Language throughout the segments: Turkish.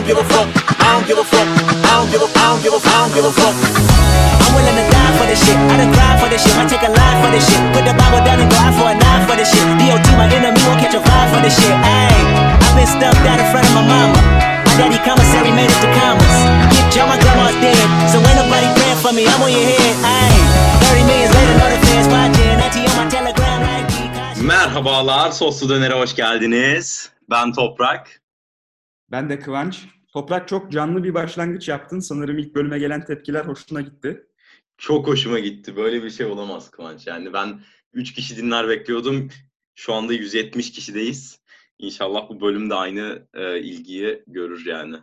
don't give a fuck. I don't give a fuck. I don't give a, I don't give a, I don't give a fuck. I'm willing to die for this shit. I done cried for this shit. I take a line for this shit. Put the Bible down and out for a nine for this shit. DOT, my enemy won't catch a vibe for this shit. Ayy, I've been stuck down in front of my mama. My daddy commissary made it to commas. Keep Joe, my grandma's dead. So ain't nobody praying for me. I'm on your head. Ayy, 30 millions later, the fans watching. Auntie on my telegram. Merhabalar, Soslu Döner'e hoş geldiniz. Ben Toprak. Ben de Kıvanç. Toprak çok canlı bir başlangıç yaptın. Sanırım ilk bölüme gelen tepkiler hoşuna gitti. Çok hoşuma gitti. Böyle bir şey olamaz Kıvanç. Yani ben 3 kişi dinler bekliyordum. Şu anda 170 kişideyiz. İnşallah bu bölüm de aynı e, ilgiyi görür yani.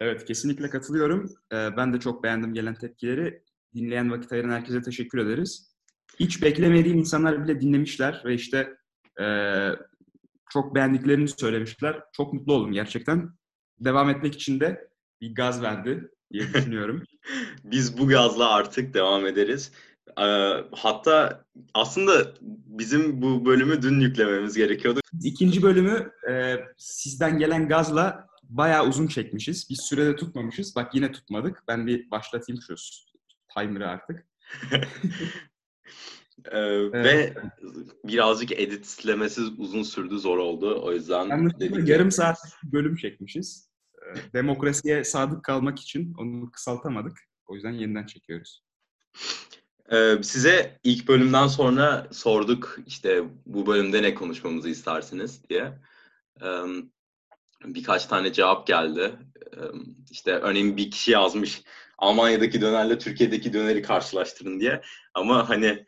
Evet, kesinlikle katılıyorum. Ee, ben de çok beğendim gelen tepkileri. Dinleyen vakit ayıran herkese teşekkür ederiz. Hiç beklemediğim insanlar bile dinlemişler ve işte e, çok beğendiklerini söylemişler. Çok mutlu oldum gerçekten. Devam etmek için de bir gaz verdi diye düşünüyorum. Biz bu gazla artık devam ederiz. E, hatta aslında bizim bu bölümü dün yüklememiz gerekiyordu. İkinci bölümü e, sizden gelen gazla bayağı uzun çekmişiz. Biz sürede tutmamışız. Bak yine tutmadık. Ben bir başlatayım şu timer'ı artık. Ee, Ve birazcık editlemesi uzun sürdü, zor oldu. O yüzden ki- yarım saat bölüm çekmişiz. Ee, Demokrasiye sadık kalmak için onu kısaltamadık. O yüzden yeniden çekiyoruz. Ee, size ilk bölümden sonra sorduk işte bu bölümde ne konuşmamızı istersiniz diye. Ee, birkaç tane cevap geldi. Ee, işte örneğin bir kişi yazmış Almanya'daki dönerle Türkiye'deki döneri karşılaştırın diye. Ama hani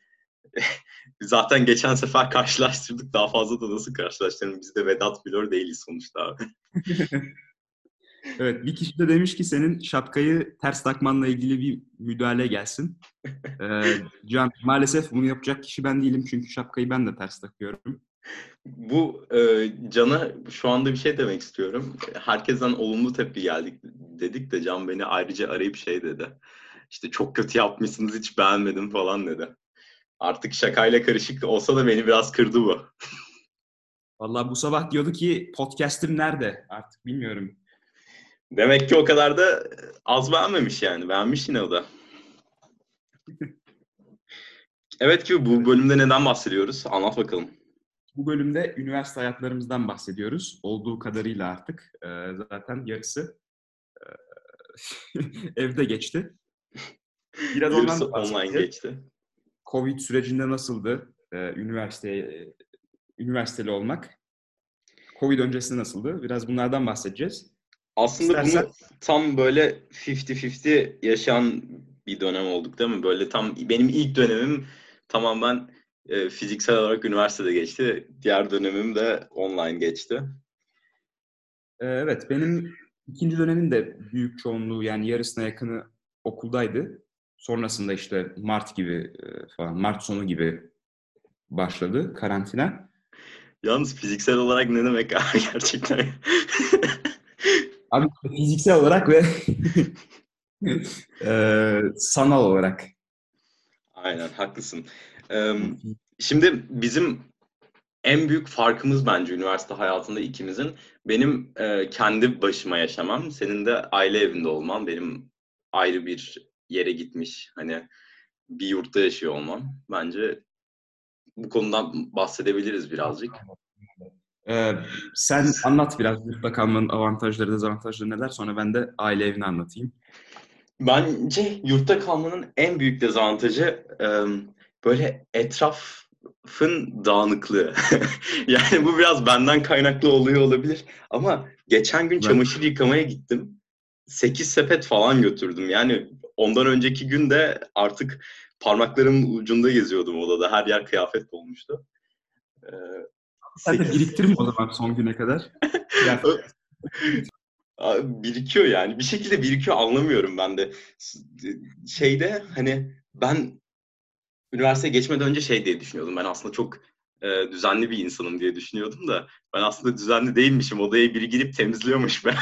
zaten geçen sefer karşılaştırdık. Daha fazla da nasıl karşılaştıralım? Biz de Vedat Bilor değiliz sonuçta abi. Evet, bir kişi de demiş ki senin şapkayı ters takmanla ilgili bir müdahale gelsin. Ee, Can, maalesef bunu yapacak kişi ben değilim çünkü şapkayı ben de ters takıyorum. Bu e, Can'a şu anda bir şey demek istiyorum. Herkesten olumlu tepki geldik dedik de Can beni ayrıca arayıp şey dedi. İşte çok kötü yapmışsınız hiç beğenmedim falan dedi. Artık şakayla karışık olsa da beni biraz kırdı bu. Vallahi bu sabah diyordu ki podcast'im nerede? Artık bilmiyorum. Demek ki o kadar da az beğenmemiş yani. Beğenmiş yine o da. Evet ki bu bölümde neden bahsediyoruz? Anlat bakalım. Bu bölümde üniversite hayatlarımızdan bahsediyoruz. Olduğu kadarıyla artık. Ee, zaten yarısı e, evde geçti. Biraz ondan bahsedeceğiz. online geçti. Covid sürecinde nasıldı e, üniversiteye üniversiteli olmak? Covid öncesi nasıldı? Biraz bunlardan bahsedeceğiz. Aslında İstersen- bunu tam böyle 50-50 yaşayan bir dönem olduk değil mi? Böyle tam benim ilk dönemim tamamen e, fiziksel olarak üniversitede geçti. Diğer dönemim de online geçti. Ee, evet, benim ikinci dönemin de büyük çoğunluğu yani yarısına yakını okuldaydı. Sonrasında işte Mart gibi e, falan, Mart sonu gibi başladı karantina. Yalnız fiziksel olarak ne demek abi gerçekten? Abi fiziksel olarak ve e, sanal olarak. Aynen haklısın. Ee, Şimdi bizim en büyük farkımız bence üniversite hayatında ikimizin benim e, kendi başıma yaşamam, senin de aile evinde olman, benim ayrı bir yere gitmiş hani bir yurtta yaşıyor olmam. Bence bu konudan bahsedebiliriz birazcık. Ee, sen anlat biraz yurtta kalmanın avantajları, dezavantajları neler? Sonra ben de aile evini anlatayım. Bence yurtta kalmanın en büyük dezavantajı e, böyle etrafın dağınıklığı. yani bu biraz benden kaynaklı oluyor olabilir. Ama geçen gün çamaşır yıkamaya gittim. 8 sepet falan götürdüm. Yani ondan önceki gün de artık parmaklarımın ucunda geziyordum odada. Her yer kıyafet olmuştu. Ee, Sen de biriktirme o zaman son güne kadar. Birikiyor yani. Bir şekilde birikiyor anlamıyorum ben de. Şeyde hani ben üniversiteye geçmeden önce şey diye düşünüyordum. Ben aslında çok e, düzenli bir insanım diye düşünüyordum da ben aslında düzenli değilmişim. Odaya biri girip temizliyormuş ben.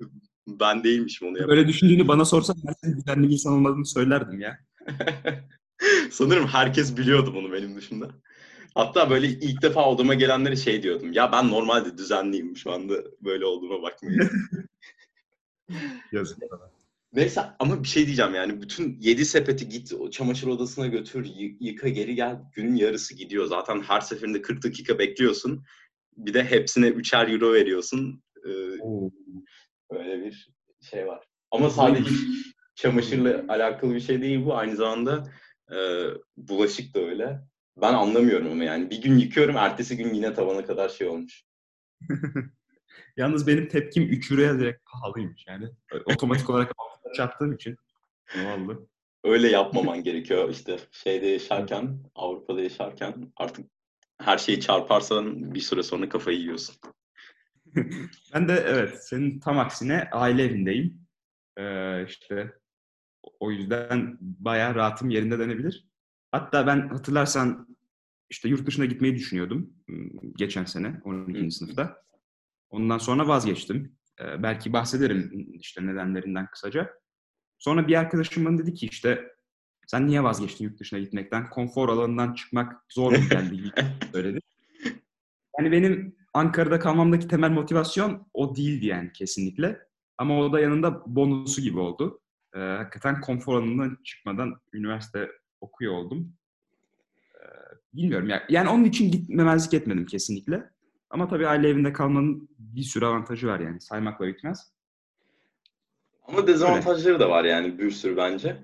ben değilmişim onu yapan. Böyle düşündüğünü bana sorsan ben senin düzenli bir insan olmadığını söylerdim ya. Sanırım herkes biliyordu bunu benim dışında. Hatta böyle ilk defa odama gelenlere şey diyordum. Ya ben normalde düzenliyim. Şu anda böyle olduğuma bakmayın. Yazık. Neyse ama bir şey diyeceğim yani bütün 7 sepeti git o çamaşır odasına götür, yıka geri gel. Günün yarısı gidiyor. Zaten her seferinde 40 dakika bekliyorsun. Bir de hepsine 3'er euro veriyorsun. Ee, Oo. Öyle bir şey var. Ama sadece çamaşırla alakalı bir şey değil bu. Aynı zamanda e, bulaşık da öyle. Ben anlamıyorum ama yani. Bir gün yıkıyorum, ertesi gün yine tavana kadar şey olmuş. Yalnız benim tepkim 3 euroya direkt pahalıymış yani. Otomatik olarak çarptığım için. Vallahi. öyle yapmaman gerekiyor. İşte şeyde yaşarken, Avrupa'da yaşarken artık her şeyi çarparsan bir süre sonra kafayı yiyorsun. Ben de evet senin tam aksine aile evindeyim. Ee, işte o yüzden bayağı rahatım yerinde denebilir. Hatta ben hatırlarsan işte yurt dışına gitmeyi düşünüyordum hmm, geçen sene 12. Hı. sınıfta. Ondan sonra vazgeçtim. Ee, belki bahsederim işte nedenlerinden kısaca. Sonra bir arkadaşım bana dedi ki işte sen niye vazgeçtin yurt dışına gitmekten? Konfor alanından çıkmak zor mu geldi söyledi. Yani benim Ankara'da kalmamdaki temel motivasyon o değildi yani kesinlikle. Ama o da yanında bonusu gibi oldu. Ee, hakikaten konfor alanından çıkmadan üniversite okuyor oldum. Ee, bilmiyorum ya. Yani onun için gitmemezlik etmedim kesinlikle. Ama tabii aile evinde kalmanın bir sürü avantajı var yani. Saymakla bitmez. Ama dezavantajları da var yani bir sürü bence.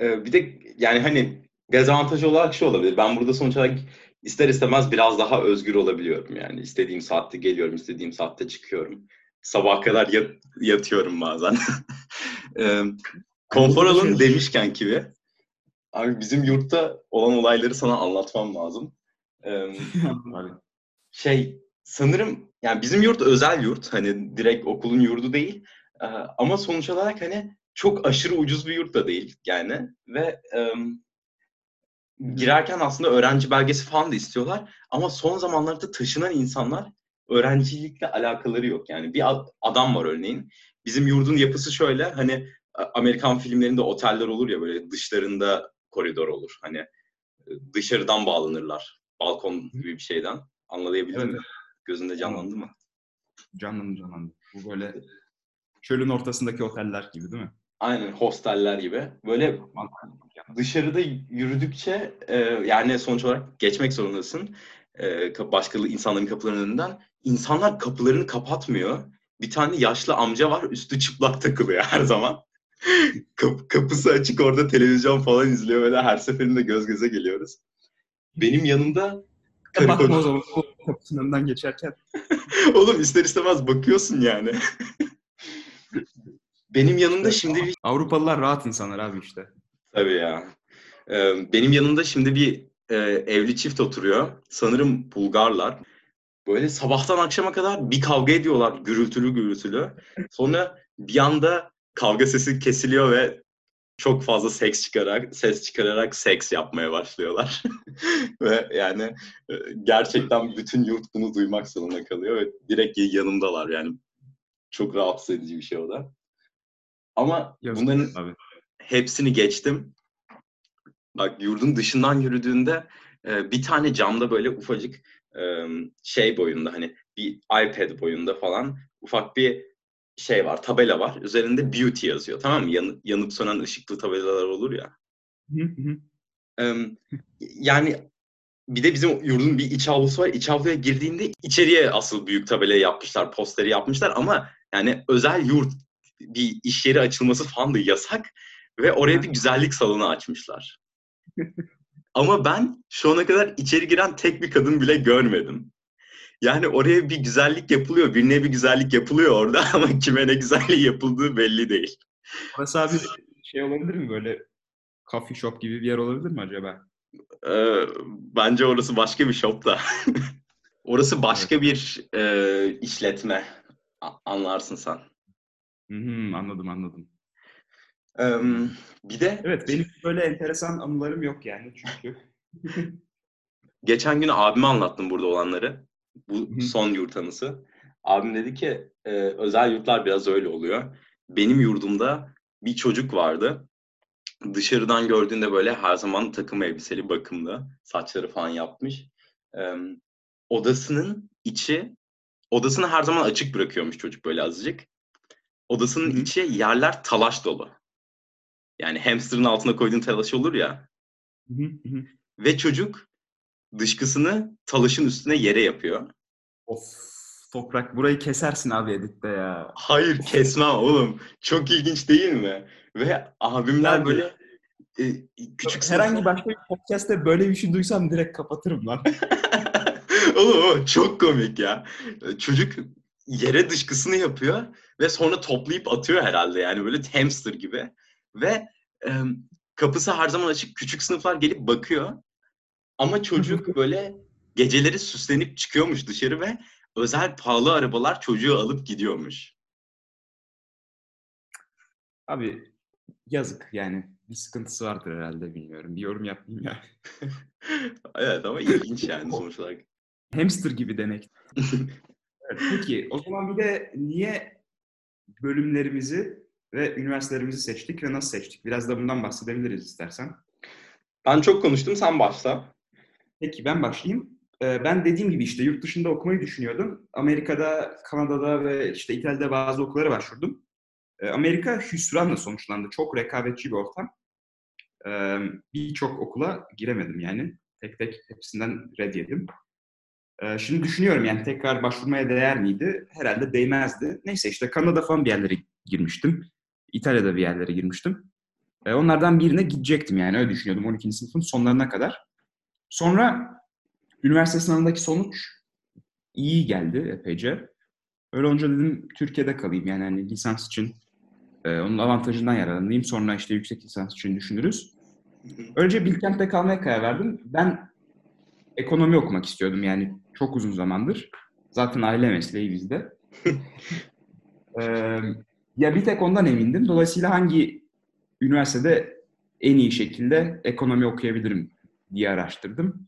Ee, bir de yani hani dezavantajı olarak şey olabilir. Ben burada sonuç olarak ister istemez biraz daha özgür olabiliyorum yani. istediğim saatte geliyorum, istediğim saatte çıkıyorum. Sabah kadar yat- yatıyorum bazen. Ee, konfor alanı demişken gibi. Abi bizim yurtta olan olayları sana anlatmam lazım. Abi, şey sanırım yani bizim yurt özel yurt hani direkt okulun yurdu değil Ee, ama sonuç olarak hani çok aşırı ucuz bir yurt da değil yani ve em, girerken aslında öğrenci belgesi falan da istiyorlar ama son zamanlarda taşınan insanlar öğrencilikle alakaları yok yani bir ad- adam var örneğin bizim yurdun yapısı şöyle hani Amerikan filmlerinde oteller olur ya böyle dışlarında koridor olur hani e, dışarıdan bağlanırlar balkon gibi bir şeyden anlayabildin Evet. mi? Gözünde canlandı mı? canlandı canlandı. Bu böyle çölün ortasındaki oteller gibi değil mi? Aynen hosteller gibi. Böyle dışarıda yürüdükçe e, yani sonuç olarak geçmek zorundasın. E, ka- başka insanların kapılarının önünden. İnsanlar kapılarını kapatmıyor. Bir tane yaşlı amca var üstü çıplak takılıyor her zaman. Kap- kapısı açık orada televizyon falan izliyor. Böyle her seferinde göz göze geliyoruz. Benim yanımda karı Bakma o zaman o kapısının önünden geçerken. Oğlum ister istemez bakıyorsun yani. Benim yanımda şimdi bir Avrupalılar rahat insanlar abi işte. Tabii ya. Ee, benim yanımda şimdi bir e, evli çift oturuyor. Sanırım Bulgarlar. Böyle sabahtan akşama kadar bir kavga ediyorlar gürültülü gürültülü. Sonra bir anda kavga sesi kesiliyor ve çok fazla seks çıkararak ses çıkararak seks yapmaya başlıyorlar. ve yani e, gerçekten bütün yurt bunu duymak zorunda kalıyor ve direkt yanımdalar yani. Çok rahatsız edici bir şey o da. Ama Yazık bunların abi. hepsini geçtim. Bak yurdun dışından yürüdüğünde e, bir tane camda böyle ufacık e, şey boyunda hani bir iPad boyunda falan ufak bir şey var, tabela var. Üzerinde beauty yazıyor tamam mı? Yanıp, yanıp sönen ışıklı tabelalar olur ya. Hı hı. E, yani bir de bizim yurdun bir iç avlusu var. İç avluya girdiğinde içeriye asıl büyük tabelayı yapmışlar, posteri yapmışlar ama yani özel yurt bir iş yeri açılması falan da yasak ve oraya bir güzellik salonu açmışlar. Ama ben şu ana kadar içeri giren tek bir kadın bile görmedim. Yani oraya bir güzellik yapılıyor, birine bir güzellik yapılıyor orada ama kime ne güzelliği yapıldığı belli değil. Orası abi şey olabilir mi böyle coffee shop gibi bir yer olabilir mi acaba? Ee, bence orası başka bir shop da. orası başka bir e, işletme. A- anlarsın sen. Hı, anladım anladım. Ee, bir de Evet benim böyle enteresan anılarım yok yani çünkü. geçen gün abime anlattım burada olanları. Bu son yurt anısı. Abim dedi ki e, özel yurtlar biraz öyle oluyor. Benim yurdumda bir çocuk vardı. Dışarıdan gördüğünde böyle her zaman takım elbiseli bakımlı. Saçları falan yapmış. Ee, odasının içi, odasını her zaman açık bırakıyormuş çocuk böyle azıcık. Odasının Hı hı. içi yerler talaş dolu. Yani hamsterın altına koyduğun talaş olur ya. Hı hı, hı. Ve çocuk dışkısını talaşın üstüne yere yapıyor. Of toprak burayı kesersin abi editte ya. Hayır kesmem oğlum. Çok ilginç değil mi? Ve abimler Abi. böyle e, küçük Herhangi sınıflar- başka bir podcast'te böyle bir şey duysam direkt kapatırım lan. Oğlum çok komik ya. Çocuk yere dışkısını yapıyor ve sonra toplayıp atıyor herhalde yani böyle hamster gibi. Ve e, kapısı her zaman açık. Küçük sınıflar gelip bakıyor. Ama çocuk böyle geceleri süslenip çıkıyormuş dışarı ve özel pahalı arabalar çocuğu alıp gidiyormuş. Abi yazık yani bir sıkıntısı vardır herhalde bilmiyorum. Bir yorum yapmayayım ya. evet ama ilginç yani sonuç olarak. Hamster gibi demek. Evet, peki o zaman bir de niye bölümlerimizi ve üniversitelerimizi seçtik ve nasıl seçtik? Biraz da bundan bahsedebiliriz istersen. Ben çok konuştum sen başla. Peki ben başlayayım. Ee, Ben dediğim gibi işte yurt dışında okumayı düşünüyordum. Amerika'da, Kanada'da ve işte İtalya'da bazı okullara başvurdum. Ee, Amerika hüsranla sonuçlandı. Çok rekabetçi bir ortam. Ee, Birçok okula giremedim yani. Tek tek hepsinden red yedim. Ee, Şimdi düşünüyorum yani tekrar başvurmaya değer miydi? Herhalde değmezdi. Neyse işte Kanada falan bir yerlere girmiştim. İtalya'da bir yerlere girmiştim. Ee, Onlardan birine gidecektim yani öyle düşünüyordum 12. sınıfın sonlarına kadar. Sonra üniversite sınavındaki sonuç iyi geldi epeyce. Öyle olunca dedim Türkiye'de kalayım yani hani lisans için e, onun avantajından yararlanayım. Sonra işte yüksek lisans için düşünürüz. Önce Bilkent'te kalmaya karar verdim. Ben ekonomi okumak istiyordum yani çok uzun zamandır. Zaten aile mesleği bizde. Ee, ya bir tek ondan emindim. Dolayısıyla hangi üniversitede en iyi şekilde ekonomi okuyabilirim diye araştırdım.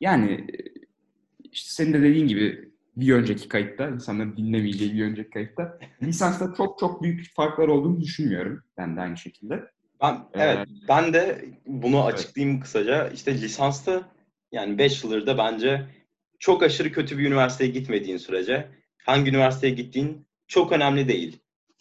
Yani e, işte senin de dediğin gibi bir önceki kayıtta, insanların dinlemeyeceği bir önceki kayıtta lisansta çok çok büyük farklar olduğunu düşünmüyorum. Ben de aynı şekilde. Ben evet ben de bunu açıklayayım kısaca. İşte lisansta yani bachelor'da bence çok aşırı kötü bir üniversiteye gitmediğin sürece hangi üniversiteye gittiğin çok önemli değil.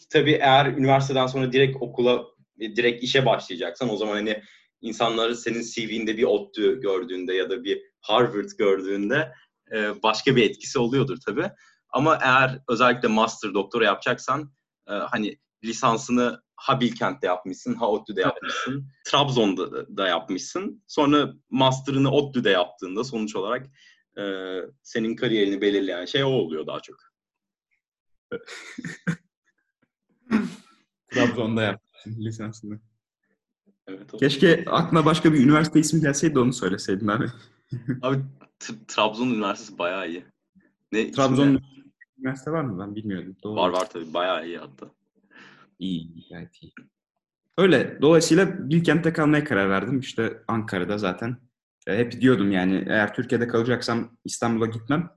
Tabii eğer üniversiteden sonra direkt okula e, direkt işe başlayacaksan o zaman hani insanları senin CV'nde bir ODTÜ gördüğünde ya da bir Harvard gördüğünde e, başka bir etkisi oluyordur tabii. Ama eğer özellikle master doktora yapacaksan e, hani lisansını ha Bilkent'te yapmışsın, ha ODTÜ'de yapmışsın, Trabzon'da da- da yapmışsın. Sonra master'ını ODTÜ'de yaptığında sonuç olarak e, senin kariyerini belirleyen şey o oluyor daha çok. Trabzon'da yaptım lisansını. Evet. Keşke aklına başka bir üniversite ismi gelseydi onu söyleseydin abi. Abi T- Trabzon Üniversitesi bayağı iyi. Ne Trabzon'da içinde- üniversite var mı? Ben bilmiyordum. Doğru. var var tabii bayağı iyi hatta. İyi, gayet iyi. Öyle. Dolayısıyla Bilkent'te kalmaya karar verdim. İşte Ankara'da zaten. E, hep diyordum yani eğer Türkiye'de kalacaksam İstanbul'a gitmem.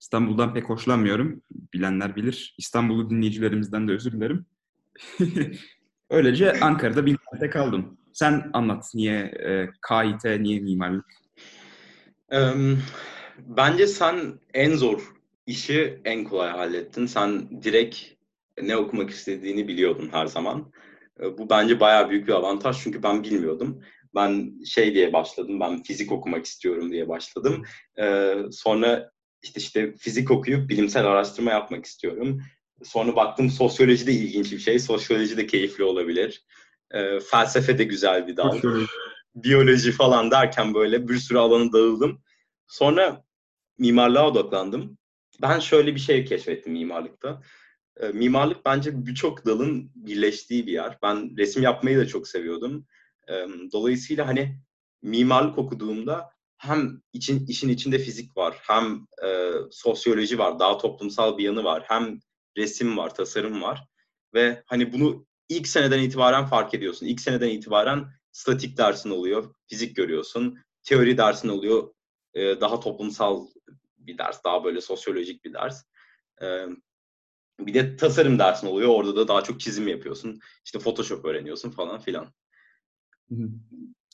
İstanbul'dan pek hoşlanmıyorum. Bilenler bilir. İstanbullu dinleyicilerimizden de özür dilerim. Öylece Ankara'da Bilkent'te kaldım. Sen anlat niye e, KİT, niye mimarlık? Em, bence sen en zor işi en kolay hallettin. Sen direkt ne okumak istediğini biliyordun her zaman. E, Bu bence bayağı büyük bir avantaj çünkü ben bilmiyordum. Ben şey diye başladım, ben fizik okumak istiyorum diye başladım. E, Sonra işte işte fizik okuyup bilimsel araştırma yapmak istiyorum. Sonra baktım sosyoloji de ilginç bir şey, sosyoloji de keyifli olabilir. E, Felsefe de güzel bir dal biyoloji falan derken böyle bir sürü alanı dağıldım. Sonra mimarlığa odaklandım. Ben şöyle bir şey keşfettim mimarlıkta. Ee, mimarlık bence birçok dalın birleştiği bir yer. Ben resim yapmayı da çok seviyordum. Dolayısıyla hani mimarlık okuduğumda hem için işin içinde fizik var, hem e, sosyoloji var, daha toplumsal bir yanı var, hem resim var, tasarım var ve hani bunu ilk seneden itibaren fark ediyorsun. İlk seneden itibaren statik dersin oluyor, fizik görüyorsun. Teori dersin oluyor, e, daha toplumsal bir ders, daha böyle sosyolojik bir ders. E, bir de tasarım dersin oluyor, orada da daha çok çizim yapıyorsun. İşte Photoshop öğreniyorsun falan filan.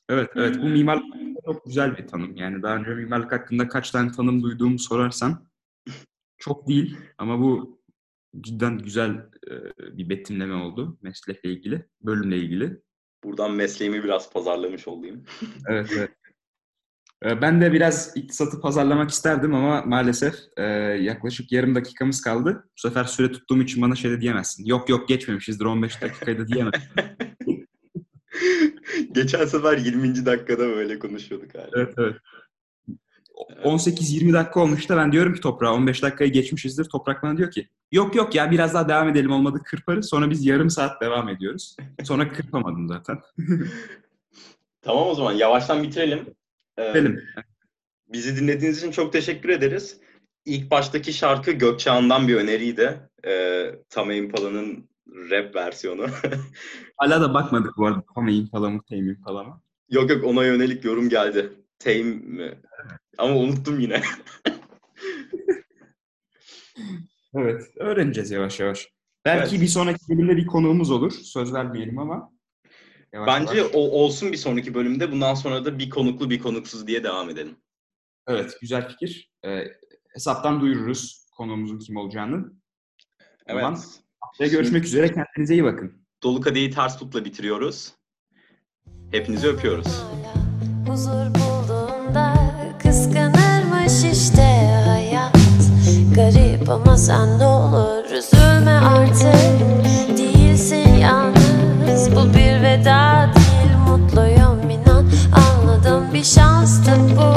Evet, evet. Bu mimarlık hakkında çok güzel bir tanım. Yani daha önce mimarlık hakkında kaç tane tanım duyduğumu sorarsan çok değil ama bu cidden güzel e, bir betimleme oldu meslekle ilgili, bölümle ilgili. Buradan mesleğimi biraz pazarlamış olayım. Evet, evet. E, Ben de biraz iktisatı pazarlamak isterdim ama maalesef e, yaklaşık yarım dakikamız kaldı. Bu sefer süre tuttuğum için bana şey de diyemezsin. Yok yok geçmemişizdir 15 dakikayı da diyemezsin. Geçen sefer 20. dakikada böyle konuşuyorduk hala. Evet, evet. 18-20 dakika olmuş da ben diyorum ki Toprağa 15 dakikayı geçmişizdir. Toprak bana diyor ki yok yok ya biraz daha devam edelim olmadı kırparız. Sonra biz yarım saat devam ediyoruz. Sonra kırpamadım zaten. Tamam o zaman yavaştan bitirelim. Ee. Bizi dinlediğiniz için çok teşekkür ederiz. İlk baştaki şarkı Gökçehan'dan bir öneriydi. Ee, Tame Impala'nın rap versiyonu. Hala da bakmadık bu arada. Tame Impala mı, Tame Impala mı? yok yok ona yönelik yorum geldi. Tame mi? Ama unuttum yine. Evet. Öğreneceğiz yavaş yavaş. Belki Evet. bir sonraki bölümde bir konuğumuz olur. Söz vermeyelim ama. Yavaş Bence yavaş. o olsun bir sonraki bölümde. Bundan sonra da bir konuklu bir konuksuz diye devam edelim. Evet, güzel fikir. Ee, hesaptan duyururuz konuğumuzun kim olacağını. Evet. Tamam. Ve görüşmek üzere. Kendinize iyi bakın. Dolu kadeyi ters tutla bitiriyoruz. Hepinizi öpüyoruz. Huzur bulduğumda kıskanırmış işte hayat. Garip ama sen ne olur üzülme artık. Değilsin yalnız bu bir veda değil. Mutluyum inan anladım bir şanstı bu.